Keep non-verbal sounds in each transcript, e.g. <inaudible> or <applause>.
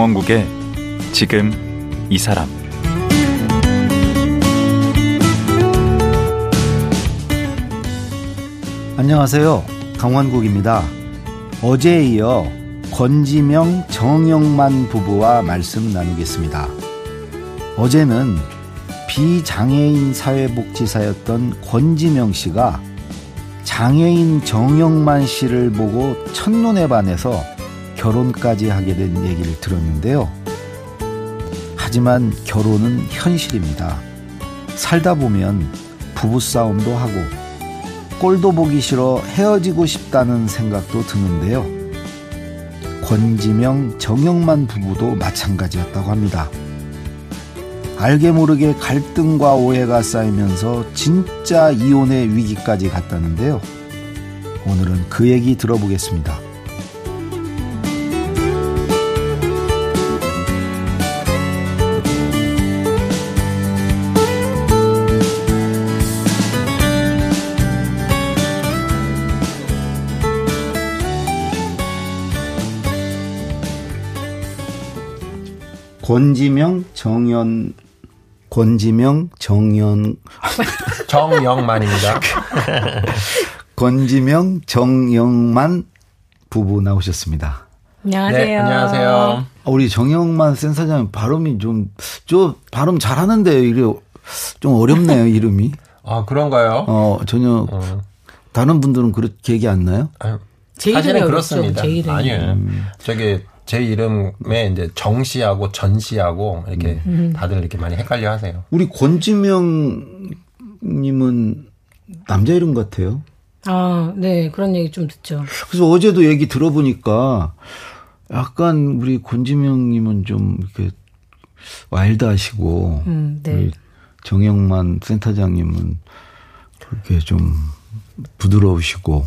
강원국의 지금 이 사람 안녕하세요. 강원국입니다. 어제에 이어 권지명 정영만 부부와 말씀 나누겠습니다. 어제는 비장애인 사회복지사였던 권지명 씨가 장애인 정영만 씨를 보고 첫눈에 반해서 결혼까지 하게 된 얘기를 들었는데요. 하지만 결혼은 현실입니다. 살다 보면 부부싸움도 하고 꼴도 보기 싫어 헤어지고 싶다는 생각도 드는데요. 권지명, 정영만 부부도 마찬가지였다고 합니다. 알게 모르게 갈등과 오해가 쌓이면서 진짜 이혼의 위기까지 갔다는데요. 오늘은 그 얘기 들어보겠습니다. 권지명, 정연, 권지명, 정연, 정영만입니다. <laughs> 권지명, 정영만 부부 나오셨습니다. 안녕하세요. 네, 안녕하세요. 아, 우리 정영만 센터장 발음이 좀, 저 발음 잘하는데 이게 좀 어렵네요, <laughs> 이름이. 아, 그런가요? 어, 전혀, 어. 다른 분들은 그렇게 얘기 안 나요? 아유, 제 이름이 그렇습니다. 제 이름이. 아니에요. 저기 제 이름에 이제 정 씨하고 전 씨하고 이렇게 음. 다들 이렇게 많이 헷갈려 하세요. 우리 권지명 님은 남자 이름 같아요. 아, 네. 그런 얘기 좀 듣죠. 그래서 어제도 얘기 들어보니까 약간 우리 권지명 님은 좀 이렇게 와일드하시고 음, 네. 우리 정영만 센터장님은 그렇게 좀 부드러우시고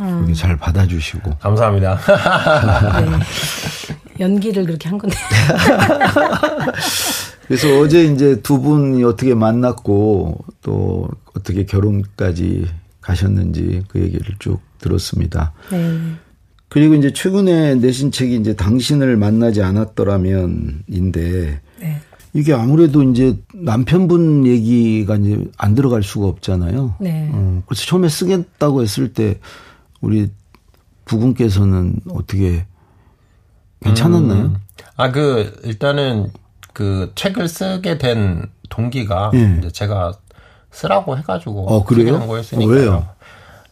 음. 그렇게 잘 받아주시고 감사합니다. <laughs> 네. 연기를 그렇게 한 건데. <laughs> 그래서 어제 이제 두 분이 어떻게 만났고 또 어떻게 결혼까지 가셨는지 그 얘기를 쭉 들었습니다. 네. 그리고 이제 최근에 내신 책이 이제 당신을 만나지 않았더라면인데 네. 이게 아무래도 이제 남편분 얘기가 이제 안 들어갈 수가 없잖아요. 네. 어, 그래서 처음에 쓰겠다고 했을 때 우리 부군께서는 어떻게 괜찮았나요? 음. 아, 그, 일단은 그 책을 쓰게 된 동기가 예. 이제 제가 쓰라고 해가지고. 어, 그래요? 거였으니까요. 어, 왜요?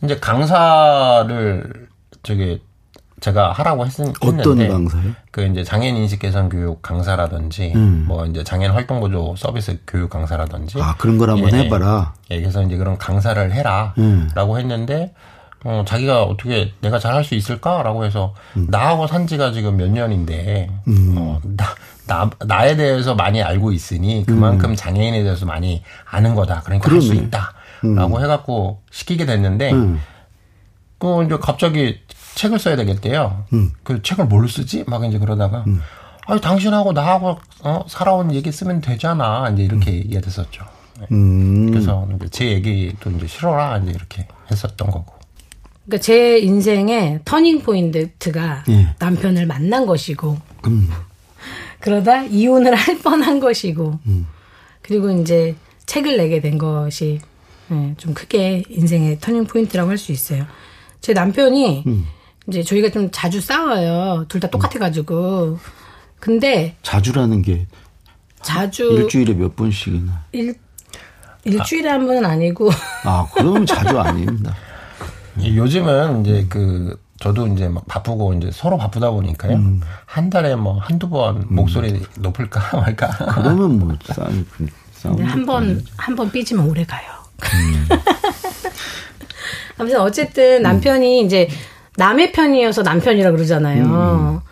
이제 강사를 저기 제가 하라고 했, 했는데. 어떤 강사요? 그 이제 장애인 인식 개선 교육 강사라든지 음. 뭐 이제 장애인 활동 보조 서비스 교육 강사라든지 아 그런 걸 한번 예, 해봐라. 예, 그래서 이제 그런 강사를 해라라고 음. 했는데 어 자기가 어떻게 내가 잘할 수 있을까라고 해서 음. 나하고 산 지가 지금 몇 년인데 어, 나, 나 나에 대해서 많이 알고 있으니 그만큼 장애인에 대해서 많이 아는 거다. 그러니까 할수 음. 있다라고 해갖고 시키게 됐는데 음. 그 이제 갑자기 책을 써야 되겠대요. 음. 그 책을 뭘로 쓰지? 막 이제 그러다가 아니 당신하고 나하고 어, 살아온 얘기 쓰면 되잖아. 이제 이렇게 얘기가 됐었죠. 네. 음. 그래서 제 얘기도 이제 싫어라 이제 이렇게 했었던 거고. 그러니까 제 인생의 터닝 포인트가 예. 남편을 만난 것이고 음. 그러다 이혼을 할 뻔한 것이고 그리고 이제 책을 내게 된 것이 예, 좀 크게 인생의 터닝 포인트라고 할 수 있어요. 제 남편이 이제 저희가 좀 자주 싸워요. 둘 다 똑같아가지고. 근데 자주라는 게 자주 일주일에 몇 번씩이나. 일, 일주일에 한 번은 아니고 아 그러면 자주 아닙니다. 이 요즘은 이제 그 저도 이제 막 바쁘고 이제 서로 바쁘다 보니까요. 음. 한 달에 뭐 한두 번 목소리 높을까 <laughs> 말까. 그러면 뭐 싸움 싸움. 근데 한 번, 한 번 삐지면 오래 가요. <laughs> 아무튼 어쨌든 남편이 이제 남의 편이어서 남편이라 그러잖아요.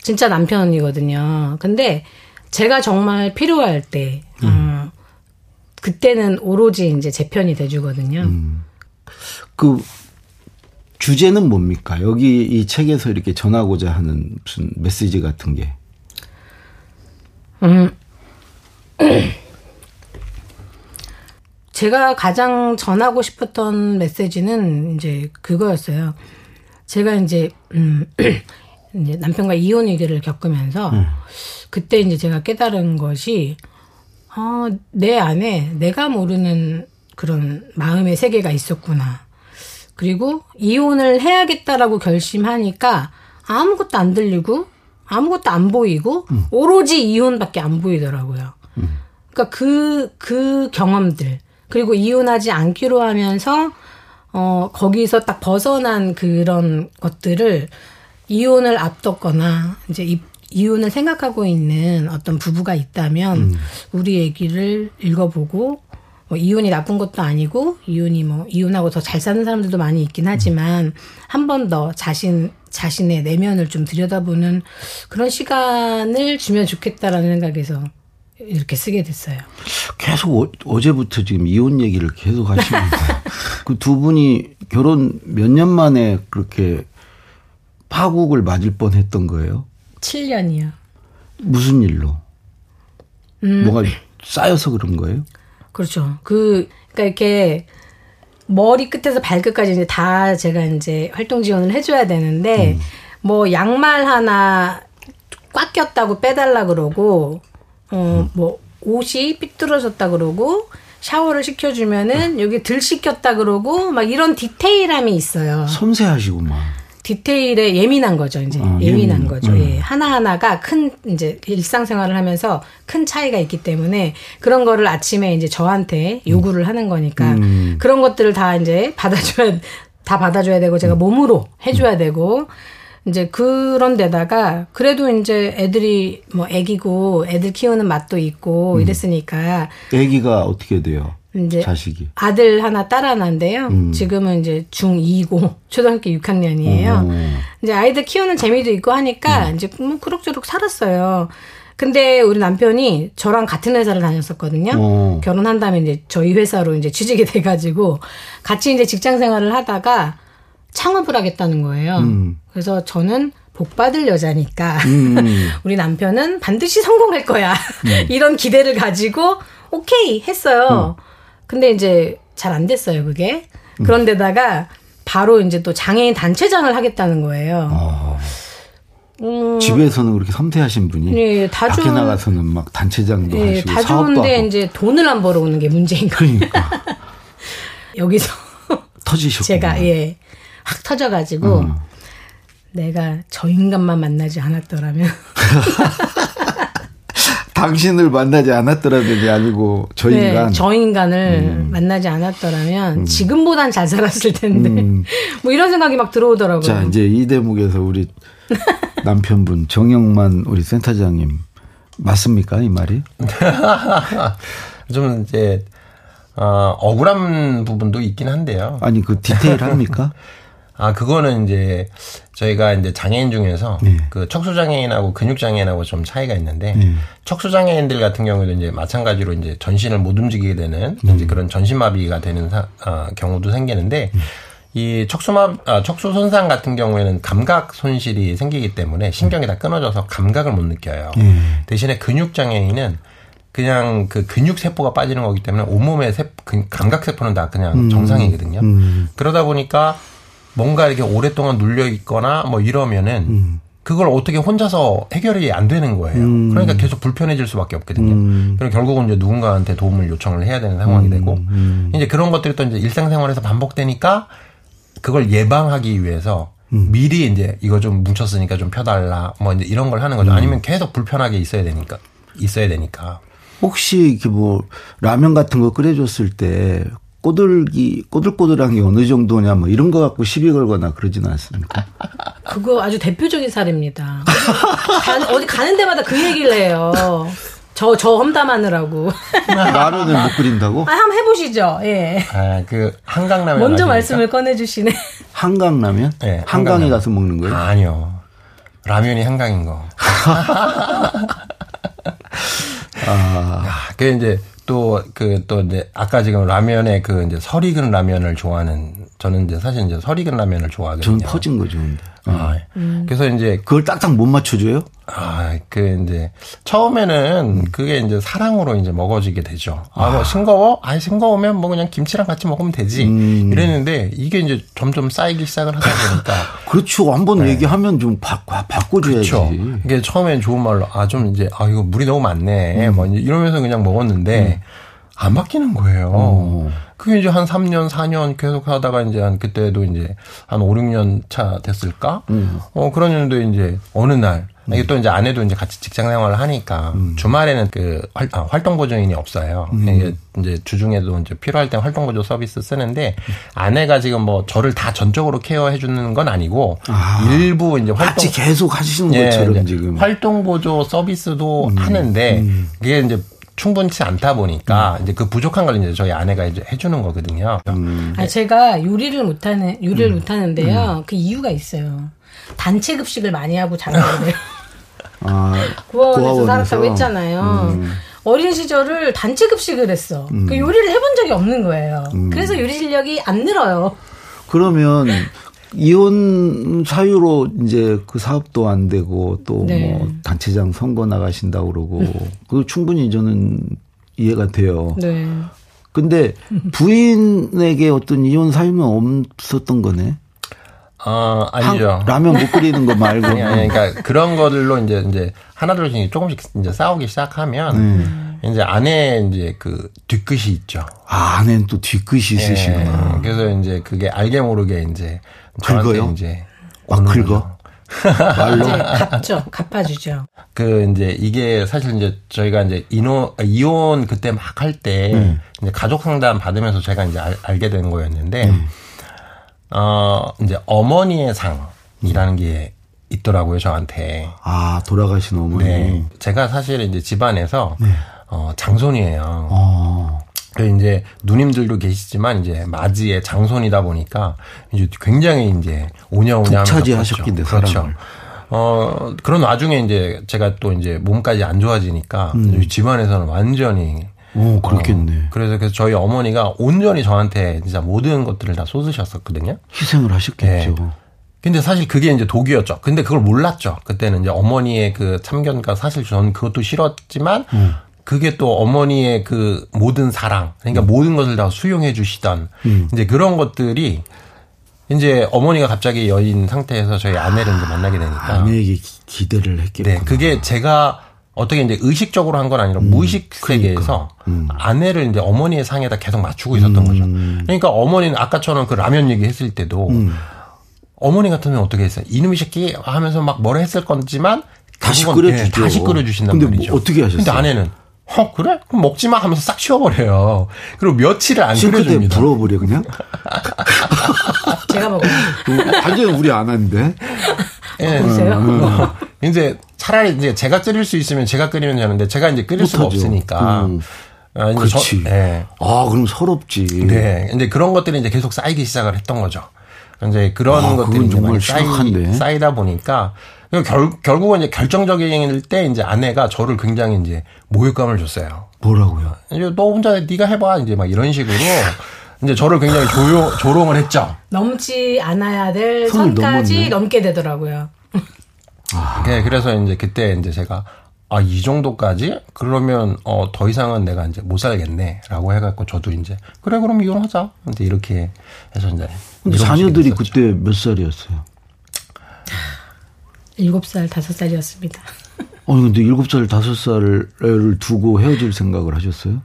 진짜 남편이거든요. 근데 제가 정말 필요할 때, 어, 그때는 오로지 이제 제 편이 돼주거든요. 그 주제는 뭡니까? 여기 이 책에서 이렇게 전하고자 하는 무슨 메시지 같은 게. 음. <clears throat> 제가 가장 전하고 싶었던 메시지는 이제 그거였어요. 제가 이제 음 <clears throat> 이제 남편과 이혼 위기를 겪으면서 음. 그때 이제 제가 깨달은 것이 어, 내 안에 내가 모르는 그런 마음의 세계가 있었구나. 그리고 이혼을 해야겠다라고 결심하니까 아무것도 안 들리고 아무것도 안 보이고 오로지 이혼밖에 안 보이더라고요. 그러니까 그, 그 경험들. 그리고 이혼하지 않기로 하면서, 어, 거기서 딱 벗어난 그런 것들을 이혼을 앞뒀거나, 이제 이, 이혼을 생각하고 있는 어떤 부부가 있다면, 우리 얘기를 읽어보고, 뭐 이혼이 나쁜 것도 아니고, 이혼이 뭐, 이혼하고 더 잘 사는 사람들도 많이 있긴 하지만, 한번 더 자신, 자신의 내면을 좀 들여다보는 그런 시간을 주면 좋겠다라는 생각에서 이렇게 쓰게 됐어요. 계속 어, 제부터 지금 이혼 얘기를 계속 하시는데 <laughs> 그 두 분이 결혼 몇 년 만에 그렇게 파국을 맞을 뻔했던 거예요? 7년이요. 무슨 일로? 음. 뭐가 쌓여서 그런 거예요? 그렇죠. 그, 그러니까 이렇게 머리 끝에서 발끝까지 이제 다 제가 이제 활동 지원을 해줘야 되는데, 뭐 양말 하나 꽉 꼈다고 빼달라 그러고, 어, 뭐 옷이 삐뚤어졌다 그러고, 샤워를 시켜주면은 여기 들 씻겼다 그러고, 막 이런 디테일함이 있어요. 섬세하시구만. 디테일에 예민한 거죠, 이제. 아, 예민한 예민. 거죠. 음. 예. 하나하나가 큰, 이제 일상생활을 하면서 큰 차이가 있기 때문에 그런 거를 아침에 이제 저한테 요구를 하는 거니까 음. 그런 것들을 다 이제 받아줘야, 다 받아줘야 되고 제가 몸으로 해줘야 되고 이제 그런 데다가 그래도 이제 애들이 뭐 애기고 애들 키우는 맛도 있고 이랬으니까 아기가 어떻게 돼요? 이제 자식이. 아들 하나 딸 하나인데요. 지금은 이제 중2고 <laughs> 초등학교 6학년이에요. 어. 이제 아이들 키우는 재미도 있고 하니까 이제 뭐 그럭저럭 살았어요. 근데 우리 남편이 저랑 같은 회사를 다녔었거든요. 어. 결혼한 다음에 이제 저희 회사로 이제 취직이 돼 가지고 같이 이제 직장 생활을 하다가 창업을 하겠다는 거예요. 음. 그래서 저는 복 받을 여자니까 음. <laughs> 우리 남편은 반드시 성공할 거야. <laughs> 이런 기대를 가지고 오케이 했어요. 근데 이제 잘 안 됐어요, 그게. 그런데다가 바로 이제 또 장애인 단체장을 하겠다는 거예요. 어. 음, 집에서는 그렇게 섬세하신 분이 예, 다 밖에 나가서는 막 단체장도 예, 하시고 다 사업도 좋은데 하고 이제 돈을 안 벌어오는 게 문제인 거예요. 그러니까 <laughs> 여기서 <laughs> 터지셨고 제가 예, 확 터져가지고 음. 내가 저 인간만 만나지 않았더라면 <laughs> 당신을 만나지 않았더라도 아니고 저 네, 인간 음. 저 인간을 만나지 않았더라면 지금보단 잘 살았을 텐데 <laughs> 뭐 이런 생각이 막 들어오더라고요. 음. 자 이제 이 대목에서 우리 <laughs> 남편분 정영만 우리 센터장님 맞습니까 이 말이? <laughs> 좀 이제 어, 억울한 부분도 있긴 한데요. 아니 그 디테일합니까? 아 그거는 이제 저희가 이제 장애인 중에서 네. 그 척수 장애인하고 근육 장애인하고 좀 차이가 있는데 네. 척수 장애인들 같은 경우도 이제 마찬가지로 이제 전신을 못 움직이게 되는 음. 이제 그런 전신 마비가 되는 사- 아, 경우도 생기는데 이 척수마 아, 척수 손상 같은 경우에는 감각 손실이 생기기 때문에 신경이 다 끊어져서 감각을 못 느껴요. 네. 대신에 근육 장애인은 그냥 그 근육 세포가 빠지는 거기 때문에 온몸의 세, 그 감각 세포는 다 그냥 정상이거든요. 음. 그러다 보니까 뭔가 이렇게 오랫동안 눌려 있거나 뭐 이러면은 음. 그걸 어떻게 혼자서 해결이 안 되는 거예요. 그러니까 계속 불편해질 수밖에 없거든요. 음. 그럼 결국은 이제 누군가한테 도움을 요청을 해야 되는 상황이 되고 이제 그런 것들이 또 이제 일상생활에서 반복되니까 그걸 예방하기 위해서 음. 미리 이제 이거 좀 뭉쳤으니까 좀 펴달라 뭐 이제 이런 걸 하는 음. 거죠. 아니면 계속 불편하게 있어야 되니까 있어야 되니까. 혹시 이렇게 뭐 라면 같은 거 끓여줬을 때 꼬들기 꼬들꼬들한 게 어느 정도냐 뭐 이런 거 갖고 시비 걸거나 그러지는 않습니까? <laughs> 그거 아주 대표적인 사례입니다. 가- 어디 가는 데마다 그 얘기를 해요. 저, 저 험담하느라고. <laughs> 라면을 못 끓인다고? 아, 한번 해보시죠. 예. 아, 그 한강라면 먼저 아십니까? 말씀을 꺼내주시네. <laughs> 한강라면? 네, 한강에 한강라면. 가서 먹는 거예요? 아니요. 라면이 한강인 거. 아, 아, 그 이제 또 그 또 이제 아까 지금 라면에 그 이제 설익은 라면을 좋아하는 저는 이제 사실 이제 설익은 라면을 좋아하거든요. 저는 퍼진 거 좋은데. 아, 음. 그래서 이제 그걸 딱딱 못 맞춰줘요? 아, 그 이제 처음에는 그게 이제 사랑으로 이제 먹어지게 되죠. 아, 뭐 싱거워? 아, 싱거우면 뭐 그냥 김치랑 같이 먹으면 되지. 이랬는데 이게 이제 점점 쌓이기 시작을 하다 보니까 <laughs> 그렇죠. 한번 얘기하면 좀 바, 바, 바꿔줘야지. 그렇죠. 이게 처음엔 좋은 말로 아 좀 이제 아 이거 물이 너무 많네. 음. 뭐 이러면서 그냥 먹었는데 안 바뀌는 거예요. 어. 그게 이제 한 3년, 4년 계속 하다가 이제 한 그때도 이제 한 5, 6년 차 됐을까? 음. 어, 그러는데 이제 어느 날 이게 또 이제 아내도 이제 같이 직장 생활을 하니까 음. 주말에는 그 활, 아, 활동 보조인이 없어요. 이게 이제 주중에도 이제 필요할 때 활동 보조 서비스 쓰는데 아내가 지금 뭐 저를 다 전적으로 케어해 주는 건 아니고 일부 이제 활동 같이 계속 하시는 예, 것처럼 지금. 음. 활동 보조 서비스도 하는데 그게 이제 충분치 않다 보니까 음. 이제 그 부족한 걸 이제 저희 아내가 이제 해주는 거거든요. 음. 아 제가 요리를 못하는 요리를 못하는데요. 그 이유가 있어요. 단체 급식을 많이 하고 자라거든요. <laughs> 아, 고아원에서 살았다고? 했잖아요. 어린 시절을 단체 급식을 했어. 그 요리를 해본 적이 없는 거예요. 그래서 요리 실력이 안 늘어요. 그러면 이혼 사유로 이제 그 사업도 안 되고 또뭐 네. 단체장 선거 나가신다고 그러고 그 충분히 저는 이해가 돼요. 네. 근데 부인에게 어떤 이혼 사유는 없었던 거네. 아 한- 아니죠. 라면 못 끓이는 거 말고. <laughs> 아니, 아니, 그러니까 그런 것들로 이제 이제 하나둘씩 조금씩 이제 싸우기 시작하면 네. 이제 아내 이제 그 뒤끝이 있죠. 아, 아내는 또 뒤끝이 있으시구나. 예, 그래서 이제 그게 알게 모르게 이제 긁어요? 이제 막 오는 긁어? <laughs> 말로? 이제 갚죠. 갚아주죠. 그 이제 이게 사실 이제 저희가 이제 이혼 이혼 그때 막 할때 음. 이제 가족 상담 받으면서 제가 이제 알, 게 된 거였는데 음. 어 이제 어머니의 상이라는 게 있더라고요 저한테. 아, 돌아가신 어머니. 네. 제가 사실 이제 집안에서 어 장손이에요. 어. 그 이제 누님들도 계시지만 이제 맞이의 장손이다 보니까 이제 굉장히 이제 오냐오냐 독차지하셨겠네, 그렇죠. 사람을. 어 그런 와중에 이제 제가 또 이제 몸까지 안 좋아지니까 음. 집안에서는 완전히 오, 그렇겠네. 어, 그래서 그래서 저희 어머니가 온전히 저한테 진짜 모든 것들을 다 쏟으셨었거든요. 희생을 하셨겠죠. 네. 근데 사실 그게 이제 독이었죠. 근데 그걸 몰랐죠. 그때는 이제 어머니의 그 참견과 사실 저는 그것도 싫었지만 음. 그게 또 어머니의 그 모든 사랑, 그러니까 음. 모든 것을 다 수용해 주시던 이제 그런 것들이 이제 어머니가 갑자기 여인 상태에서 저희 아내를 이제 만나게 되니까 아내에게 기- 기대를 했겠구나. 네, 그게 제가 어떻게 이제 의식적으로 한 건 아니라 무의식 세계에서 아내를 이제 어머니의 상에다 계속 맞추고 있었던 거죠. 그러니까 어머니는 아까처럼 그 라면 얘기했을 때도 어머니 같으면 어떻게 했어요? 이놈의 새끼 하면서 막 뭐라 했을 건지만 다시 끓여주죠. 예, 다시 끓여주신단 근데 뭐 말이죠. 어떻게 하셨어요? 근데 아내는 어 그래? 그럼 먹지 마 하면서 싹 치워버려요. 그리고 며칠을 안 끓여줍니다. 불어버려 그냥. <laughs> 제가 먹어요. 완전 우리 안 하는데. 예. 보세요. 어, <laughs> 이제 차라리 이제 제가 끓일 수 있으면 제가 끓이면 되는데 제가 이제 끓일 수가. 없으니까. 음. 아, 이제 그렇지. 저, 예. 아, 그럼 서럽지. 네. 이제 그런 것들이 이제 계속 쌓이기 시작을 했던 거죠. 이제 그런 아, 것들이 정말 쌓이. 쌓이다 보니까 결, 결국은 이제 결정적일 때 이제 아내가 저를 굉장히 이제 모욕감을 줬어요. 뭐라고요? 이제 너 혼자 네가 해봐 이제 막 이런 식으로 <laughs> 이제 저를 굉장히 조용, 조롱을 했죠. 넘지 않아야 될 선을 선까지 넘었네. 넘게 되더라고요. 네, 그래서 이제 그때 이제 제가 아, 이 정도까지? 그러면, 어, 더 이상은 내가 이제 못 살겠네. 라고 해갖고 저도 이제, 그래, 그럼 이혼하자. 근데 이렇게 해서 이제. 근데 자녀들이 됐었죠. 그때 몇 살이었어요? 일곱 살 다섯 살이었습니다. <laughs> 어, 근데 일곱 살, 다섯 살을 두고 헤어질 생각을 하셨어요?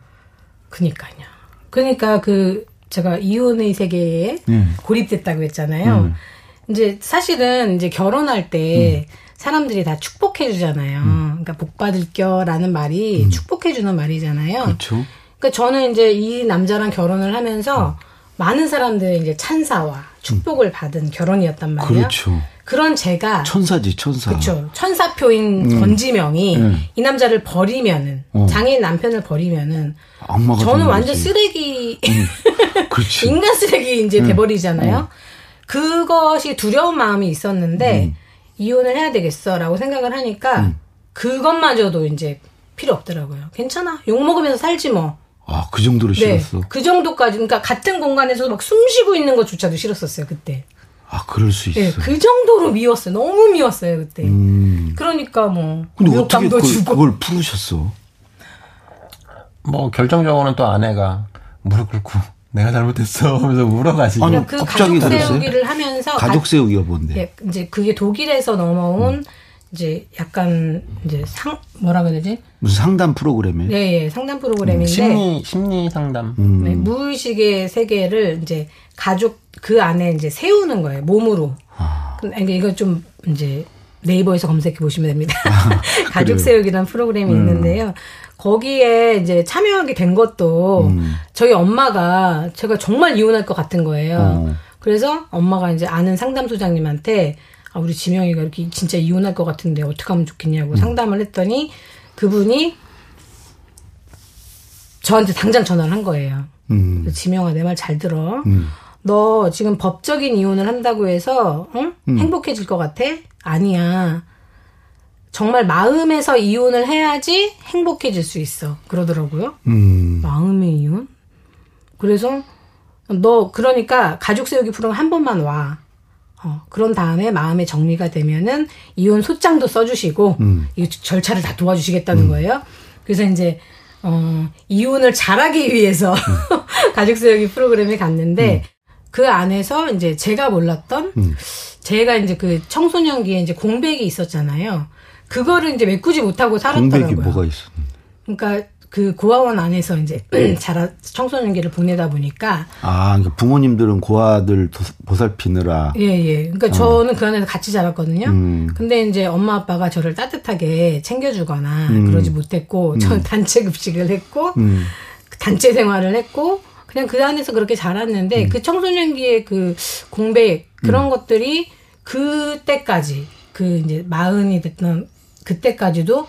그니까요. 그러니까 그 제가 이혼의 세계에 음. 고립됐다고 했잖아요. 이제 사실은 이제 결혼할 때 사람들이 다 축복해 주잖아요. 그러니까 복 받을 겨라는 말이 축복해 주는 말이잖아요. 그렇죠. 그러니까 저는 이제 이 남자랑 결혼을 하면서 많은 사람들의 이제 찬사와 축복을 받은 결혼이었단 말이에요. 그렇죠. 그런 제가 천사지, 천사. 그렇죠. 천사표인 권지명이 이 남자를 버리면은 장애인 남편을 버리면은 저는 완전 거지. 쓰레기 <laughs> 그렇지. 인간 쓰레기 이제 돼버리잖아요. 그것이 두려운 마음이 있었는데 이혼을 해야 되겠어라고 생각을 하니까 그것마저도 이제 필요 없더라고요. 괜찮아. 욕 먹으면서 살지 뭐. 아, 그 정도로 네. 싫었어. 그 정도까지 그러니까 같은 공간에서 막 숨 쉬고 있는 것조차도 싫었었어요 그때. 아, 그럴 수 있어. 예, 그 정도로 미웠어요. 너무 미웠어요 그때. 음. 그러니까 뭐 근데 어떻게 그, 주고. 그걸 풀으셨어? 뭐 결정적으로는 또 아내가 무릎 꿇고 <laughs> 내가 잘못했어 하면서 울어가지고 아니, 그 갑자기 가족 그랬어요? 세우기를 하면서 가족 가- 세우기가 뭔데? 예, 이제 그게 독일에서 넘어온 음. 이제 약간 이제 상 뭐라 그래야 되지? 무슨 상담 프로그램에? 예, 예, 상담 프로그램인데 심리 심리 상담. 음. 네, 무의식의 세계를 이제 가족 그 안에 이제 세우는 거예요 몸으로. 아. 근데 이거 좀 이제 네이버에서 검색해 보시면 됩니다. <laughs> <laughs> 가족 그래요? 음. 세우기라는 프로그램이 있는데요. 거기에 이제 참여하게 된 것도 음. 저희 엄마가 제가 정말 이혼할 것 같은 거예요. 어. 그래서 엄마가 이제 아는 상담소장님한테 아, 우리 지명이가 이렇게 진짜 이혼할 것 같은데 어떻게 하면 좋겠냐고 음. 상담을 했더니 그분이 저한테 당장 전화를 한 거예요. 음. 지명아 내 말 잘 들어. 음. 너 지금 법적인 이혼을 한다고 해서 응? 음. 행복해질 것 같아? 아니야. 정말 마음에서 이혼을 해야지 행복해질 수 있어. 그러더라고요. 음. 마음의 이혼? 그래서 너 그러니까 가족 세우기 프로그램 한 번만 와. 어, 그런 다음에 마음의 정리가 되면은 이혼 소장도 써주시고 음. 이 절차를 다 도와주시겠다는 거예요. 그래서 이제 어, 이혼을 잘하기 위해서 <laughs> 가족 세우기 프로그램에 갔는데 그 안에서 이제 제가 몰랐던 제가 이제 그 청소년기에 이제 공백이 있었잖아요. 그거를 이제 메꾸지 못하고 살았더라고요. 공백이 뭐가 있어? 그러니까 그 고아원 안에서 이제 <clears throat> 자라 청소년기를 보내다 보니까 아, 그러니까 부모님들은 고아들 도- 보살피느라 예, 예. 그러니까 저는 그 안에서 같이 자랐거든요. 어. 음. 근데 이제 엄마 아빠가 저를 따뜻하게 챙겨주거나 음. 그러지 못했고, 저는 단체 급식을 했고, 음. 단체 생활을 했고, 그냥 그 안에서 그렇게 자랐는데, 음. 그 청소년기의 그 공백, 그런 것들이 그때까지, 그 이제 마흔이 됐던 그때까지도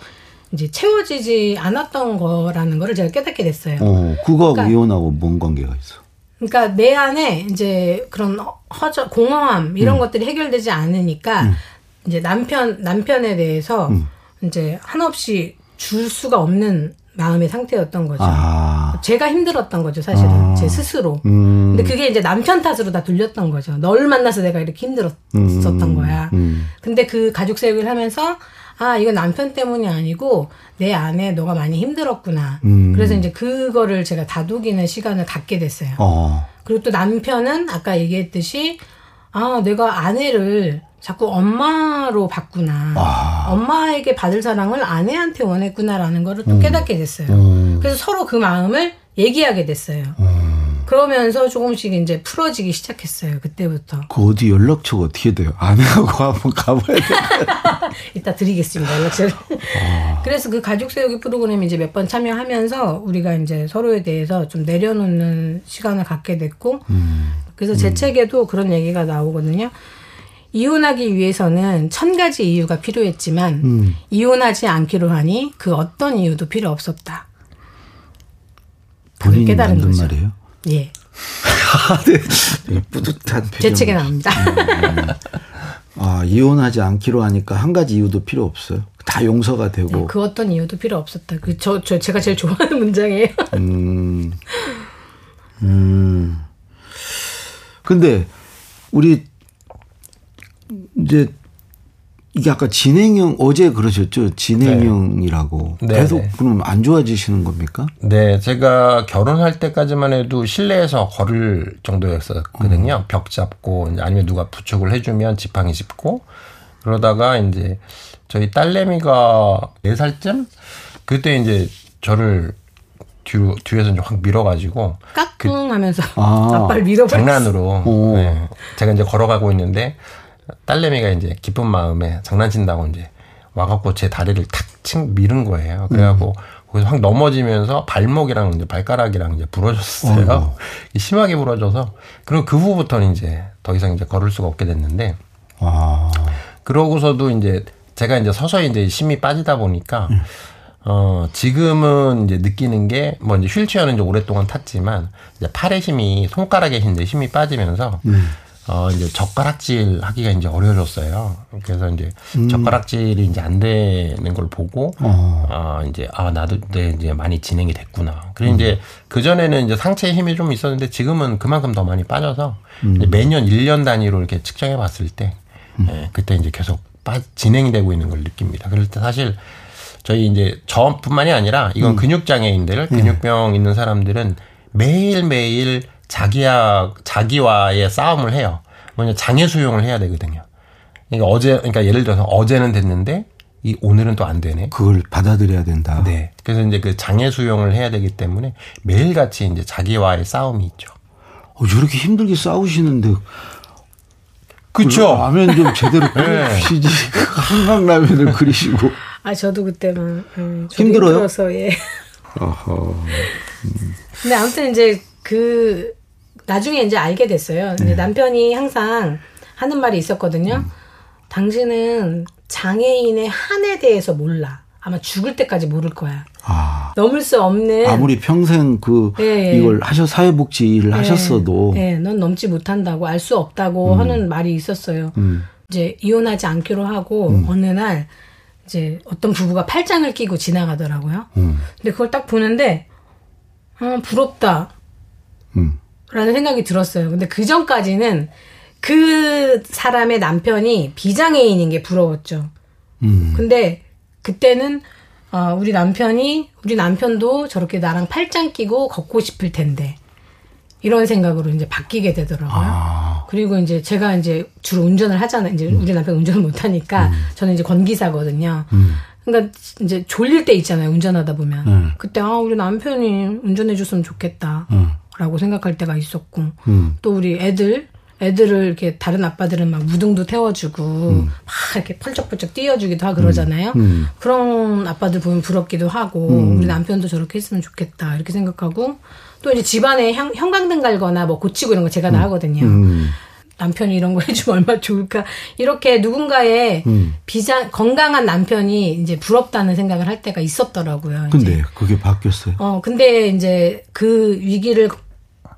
이제 채워지지 않았던 거라는 거를 제가 깨닫게 됐어요. 어, 그거하고 그러니까- 이혼하고 뭔 관계가 있어? 그러니까 내 안에 이제 그런 허저 공허함 이런 것들이 해결되지 않으니까 이제 남편 남편에 대해서 이제 한없이 줄 수가 없는 마음의 상태였던 거죠. 아. 제가 힘들었던 거죠, 사실은 아. 제 스스로. 음. 근데 그게 이제 남편 탓으로 다 돌렸던 거죠. 널 만나서 내가 이렇게 힘들었었던 거야. 음. 근데 그 가족 세육을 하면서 아 이건 남편 때문이 아니고 내 안에 너가 많이 힘들었구나. 음. 그래서 이제 그거를 제가 다독이는 시간을 갖게 됐어요. 어. 그리고 또 남편은 아까 얘기했듯이 아 내가 아내를 자꾸 엄마로 봤구나. 아. 엄마에게 받을 사랑을 아내한테 원했구나라는 거를 또 깨닫게 됐어요. 음. 그래서 서로 그 마음을 얘기하게 됐어요. 그러면서 조금씩 이제 풀어지기 시작했어요. 그때부터. 그 어디 연락처가 어떻게 돼요? 아내하고 <laughs> 한번 가봐야 돼. <laughs> 이따 드리겠습니다. 연락처를. 그래서 그 가족 세우기 프로그램 이제 몇 번 참여하면서 우리가 이제 서로에 대해서 좀 내려놓는 시간을 갖게 됐고, 그래서 제 책에도 그런 얘기가 나오거든요. 이혼하기 위해서는 천 가지 이유가 필요했지만, 이혼하지 않기로 하니 그 어떤 이유도 필요 없었다. 본인이 깨달은 거죠. 말이에요? 예. <laughs> 되게 뿌듯한 제 표정. 책에 나옵니다. 아, 이혼하지 않기로 하니까 한 가지 이유도 필요 없어요. 다 용서가 되고. 네, 그 어떤 이유도 필요 없었다. 그, 저, 저, 제가 제일 좋아하는 문장이에요. <laughs> 음. 음. 근데 우리 이제 이게 아까 진행형 어제 그러셨죠? 진행형이라고. 네. 계속 네. 그럼 안 좋아지시는 겁니까? 네, 제가 결혼할 때까지만 해도 실내에서 걸을 정도였었거든요. 벽 잡고 아니면 누가 부축을 해주면 지팡이 짚고 그러다가 이제 저희 딸내미가 네 살쯤 그때 이제 저를 뒤로 뒤에서 이제 확 밀어가지고 까꿍 하면서 아. 아빠를 밀어버렸어. 장난으로 오. 네. 제가 이제 걸어가고 있는데 딸내미가 이제 기쁜 마음에 장난친다고 이제 와갖고 제 다리를 탁 밀은 거예요. 그래갖고 거기서 확 넘어지면서 발목이랑 이제 발가락이랑 이제 부러졌어요. <laughs> 심하게 부러져서 그리고 그 후부터는 이제 더 이상 이제 걸을 수가 없게 됐는데 아. 그러고서도 이제 제가 이제 서서히 이제 힘이 빠지다 보니까 어 지금은 이제 느끼는 게 뭐 이제 휠체어는 이제 오랫동안 탔지만 이제 팔의 힘이 손가락에 이제 힘이 빠지면서 어 이제 젓가락질 하기가 이제 어려워졌어요. 그래서 이제 음. 젓가락질이 이제 안 되는 걸 보고 어. 아 이제 아 나도 내 이제 많이 진행이 됐구나. 그리고 이제 그 전에는 이제 상체에 힘이 좀 있었는데 지금은 그만큼 더 많이 빠져서 이제 매년 1년 단위로 이렇게 측정해 봤을 때 예, 그때 이제 계속 빠, 진행이 되고 있는 걸 느낍니다. 그럴 때 사실 저희 이제 저뿐만이 아니라 이건 근육 장애인들, 근육병 있는 사람들은 매일 매일 자기야 자기와의 싸움을 해요. 뭐냐 장애 수용을 해야 되거든요. 그러니까 어제 그러니까 예를 들어서 어제는 됐는데 이 오늘은 또 안 되네. 그걸 받아들여야 된다. 네. 그래서 이제 그 장애 수용을 해야 되기 때문에 매일같이 이제 자기와의 싸움이 있죠. 어, 저렇게 힘들게 싸우시는데 그쵸? 라면 좀 제대로 <laughs> 끓이시지. <laughs> 한강라면을 그리시고. 아 저도 그때만 음, 저도 힘들어요? 힘들어서 예. 어허. 근데 아무튼 이제 그 나중에 이제 알게 됐어요. 네. 남편이 항상 하는 말이 있었거든요. 음. 당신은 장애인의 한에 대해서 몰라. 아마 죽을 때까지 모를 거야. 아. 넘을 수 없는 아무리 평생 그 예, 예. 이걸 하셔 사회복지 일을 하셨어도 예, 넌 넘지 못한다고 알 수 없다고 하는 말이 있었어요. 음. 이제 이혼하지 않기로 하고 어느 날 이제 어떤 부부가 팔짱을 끼고 지나가더라고요. 음. 근데 그걸 딱 보는데 아, 부럽다. 음. 라는 생각이 들었어요. 근데 그 전까지는 그 사람의 남편이 비장애인인 게 부러웠죠. 음. 근데 그때는 아, 우리 남편이 우리 남편도 저렇게 나랑 팔짱 끼고 걷고 싶을 텐데 이런 생각으로 이제 바뀌게 되더라고요. 아. 그리고 이제 제가 이제 주로 운전을 하잖아요. 이제 우리 남편 운전을 못 하니까 저는 이제 건기사거든요. 그러니까 이제 졸릴 때 있잖아요. 운전하다 보면 음. 그때 아 우리 남편이 운전해 줬으면 좋겠다 라고 생각할 때가 있었고 음. 또 우리 애들 애들을 이렇게 다른 아빠들은 막 무등도 태워주고 막 이렇게 펄쩍펄쩍 띄워주기도 하고 그러잖아요. 음. 그런 아빠들 보면 부럽기도 하고 우리 남편도 저렇게 했으면 좋겠다 이렇게 생각하고 또 이제 집안에 형, 형광등 갈거나 뭐 고치고 이런 거 제가 다 하거든요. 음. 남편이 이런 거 해주면 얼마나 좋을까. 이렇게 누군가의 음. 비장, 건강한 남편이 이제 부럽다는 생각을 할 때가 있었더라고요. 이제. 근데 그게 바뀌었어요. 어, 근데 이제 그 위기를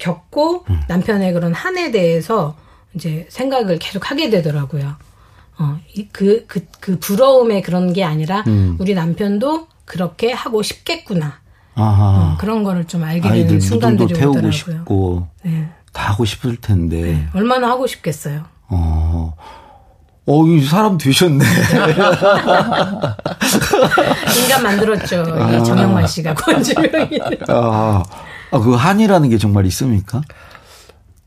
겪고 음. 남편의 그런 한에 대해서 이제 생각을 계속 하게 되더라고요. 어, 이- 그, 그, 그 부러움의 그런 게 아니라 음. 우리 남편도 그렇게 하고 싶겠구나. 아하. 어, 그런 거를 좀 알게 되는 순간들이 태우고 오더라고요. 싶고 네. 다 하고 싶을 텐데. 얼마나 하고 싶겠어요. 어. 어, 이 사람 되셨네. <laughs> 인간 만들었죠. 이 정영만 씨가 권주명이. <laughs> 아, 아, 그 한이라는 게 정말 있습니까?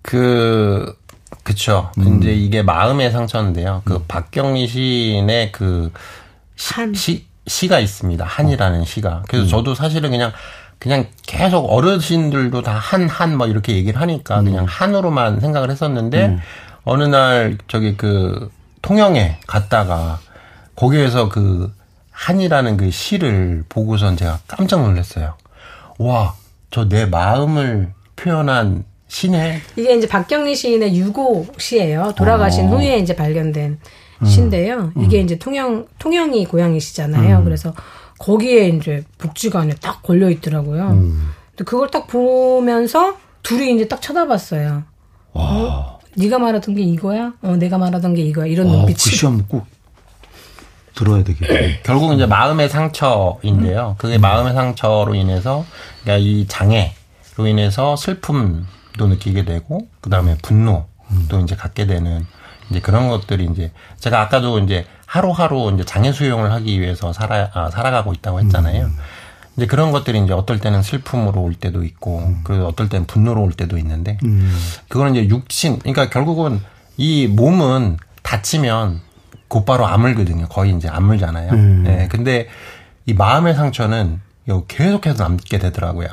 그 그쵸. 이제 이게 마음의 상처인데요. 그 박경리 시인의 그 시, 한. 시, 시가 있습니다. 한이라는 시가. 그래서 저도 사실은 그냥 그냥 계속 어르신들도 다 한, 한, 뭐 이렇게 얘기를 하니까 그냥 한으로만 생각을 했었는데 어느 날 저기 그 통영에 갔다가 거기에서 그 한이라는 그 시를 보고선 제가 깜짝 놀랐어요. 와, 저 내 마음을 표현한 시네. 이게 이제 박경리 시인의 유고 시예요. 돌아가신 어. 후에 이제 발견된 음. 시인데요. 이게 이제 통영 통영이 고향이시잖아요. 음. 그래서 거기에 이제 복지관에 딱 걸려 있더라고요. 음. 근데 그걸 딱 보면서 둘이 이제 딱 쳐다봤어요. 어? 네가 말하던 게 이거야? 어, 내가 말하던 게 이거야. 이런 어, 그 눈빛이. 시험 꼭 들어야 되겠네. 결국 이제 마음의 상처인데요. 그게 마음의 상처로 인해서 그러니까 이 장애로 인해서 슬픔도 느끼게 되고 그다음에 분노도 이제 갖게 되는 이제 그런 것들이 이제 제가 아까도 이제 하루하루 이제 장애 수용을 하기 위해서 살아 아, 살아가고 있다고 했잖아요. 이제 그런 것들이 이제 어떨 때는 슬픔으로 올 때도 있고 그 어떨 때는 분노로 올 때도 있는데 그거는 이제 육신 그러니까 결국은 이 몸은 다치면 곧바로 아물거든요. 거의 이제 아물잖아요. 네, 근데 이 마음의 상처는 요 계속해서 남게 되더라고요.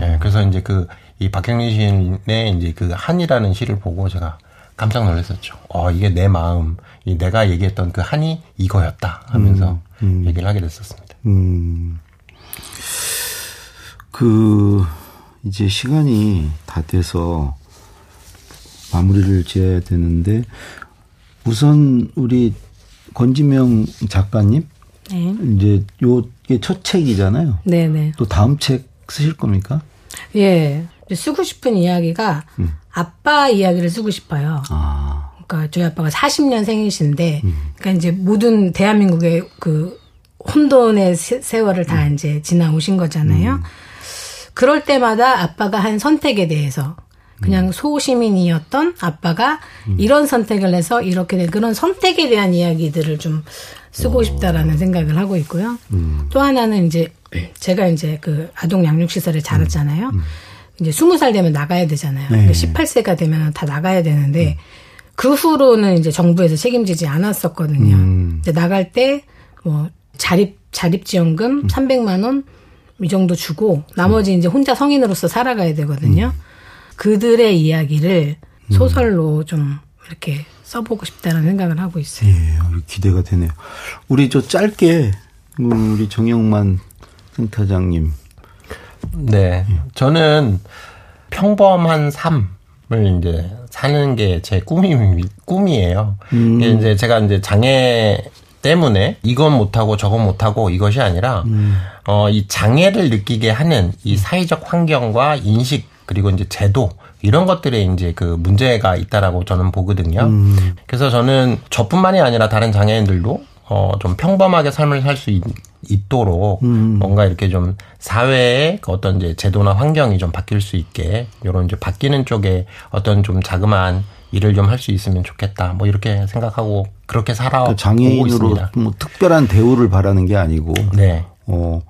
예, 그래서 이제 그 이 박경린 시인의 이제 그 한이라는 시를 보고 제가 깜짝 놀랐었죠. 어, 이게 내 마음, 이 내가 얘기했던 그 한이 이거였다 하면서 얘기를 하게 됐었습니다. 음. 그, 이제 시간이 다 돼서 마무리를 지어야 되는데, 우선 우리 권지명 작가님, 네. 이제 요게 첫 책이잖아요. 네네. 또 다음 책 쓰실 겁니까? 예. 쓰고 싶은 이야기가 음. 아빠 이야기를 쓰고 싶어요. 아. 그러니까 저희 아빠가 40년생이신데, 그러니까 이제 모든 대한민국의 그 혼돈의 세- 세월을 다 이제 지나오신 거잖아요. 그럴 때마다 아빠가 한 선택에 대해서 그냥 소시민이었던 아빠가 이런 선택을 해서 이렇게 된 그런 선택에 대한 이야기들을 좀 쓰고 싶다라는 생각을 하고 있고요. 또 하나는 이제 제가 이제 그 아동 양육 시설에 자랐잖아요. 이제 스무 살 되면 나가야 되잖아요. 네. 18세가 되면 다 나가야 되는데 그 후로는 이제 정부에서 책임지지 않았었거든요. 음. 이제 나갈 때 뭐 자립 자립 지원금 300만 원 이 정도 주고 나머지 이제 혼자 성인으로서 살아가야 되거든요. 그들의 이야기를 소설로 좀 이렇게 써보고 싶다는 생각을 하고 있어요. 예, 기대가 되네요. 우리 저 짧게 음, 우리 정영만 센터장님. 네. 저는 평범한 삶을 이제 사는 게 제 꿈이, 꿈이에요. 이게 이제 제가 이제 장애 때문에 이건 못하고 저건 못하고 이것이 아니라, 어, 이 장애를 느끼게 하는 이 사회적 환경과 인식 그리고 이제 제도 이런 것들에 이제 그 문제가 있다라고 저는 보거든요. 그래서 저는 저뿐만이 아니라 다른 장애인들도 어, 좀 평범하게 삶을 살 수 있도록 뭔가 이렇게 좀 사회의 그 어떤 이제 제도나 환경이 좀 바뀔 수 있게 요런 이제 바뀌는 쪽에 어떤 좀 자그마한 일을 좀 할 수 있으면 좋겠다. 뭐 이렇게 생각하고 그렇게 살아오고 그 장애인으로 있습니다. 뭐 특별한 대우를 바라는 게 아니고 네. 어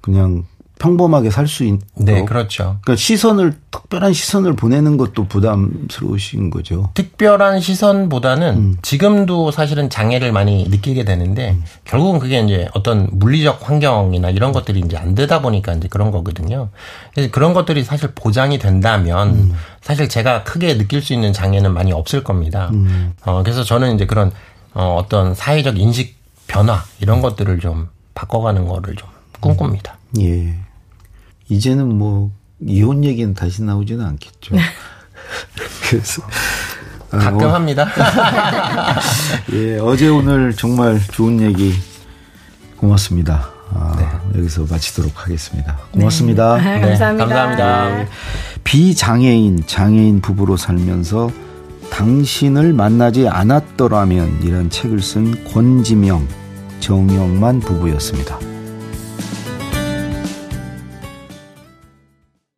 그냥 평범하게 살 수 있도록 네, 그렇죠. 그러니까 시선을 특별한 시선을 보내는 것도 부담스러우신 거죠. 특별한 시선보다는 음. 지금도 사실은 장애를 많이 느끼게 되는데 결국은 그게 이제 어떤 물리적 환경이나 이런 것들이 이제 안 되다 보니까 이제 그런 거거든요. 그런 것들이 사실 보장이 된다면 음. 사실 제가 크게 느낄 수 있는 장애는 많이 없을 겁니다. 음. 어, 그래서 저는 이제 그런 어, 어떤 사회적 인식 변화 이런 것들을 좀 바꿔가는 거를 좀 꿈꿉니다. 예. 이제는 뭐 이혼 얘기는 다시 나오지는 않겠죠. <laughs> 그래서 아, 가끔 합니다. <laughs> 예, 어제 오늘 정말 좋은 얘기 고맙습니다. 아, 여기서 마치도록 하겠습니다. 고맙습니다. 네. 감사합니다. 감사합니다. 비장애인, 장애인 부부로 살면서 당신을 만나지 않았더라면 이런 책을 쓴 권지명, 정영만 부부였습니다.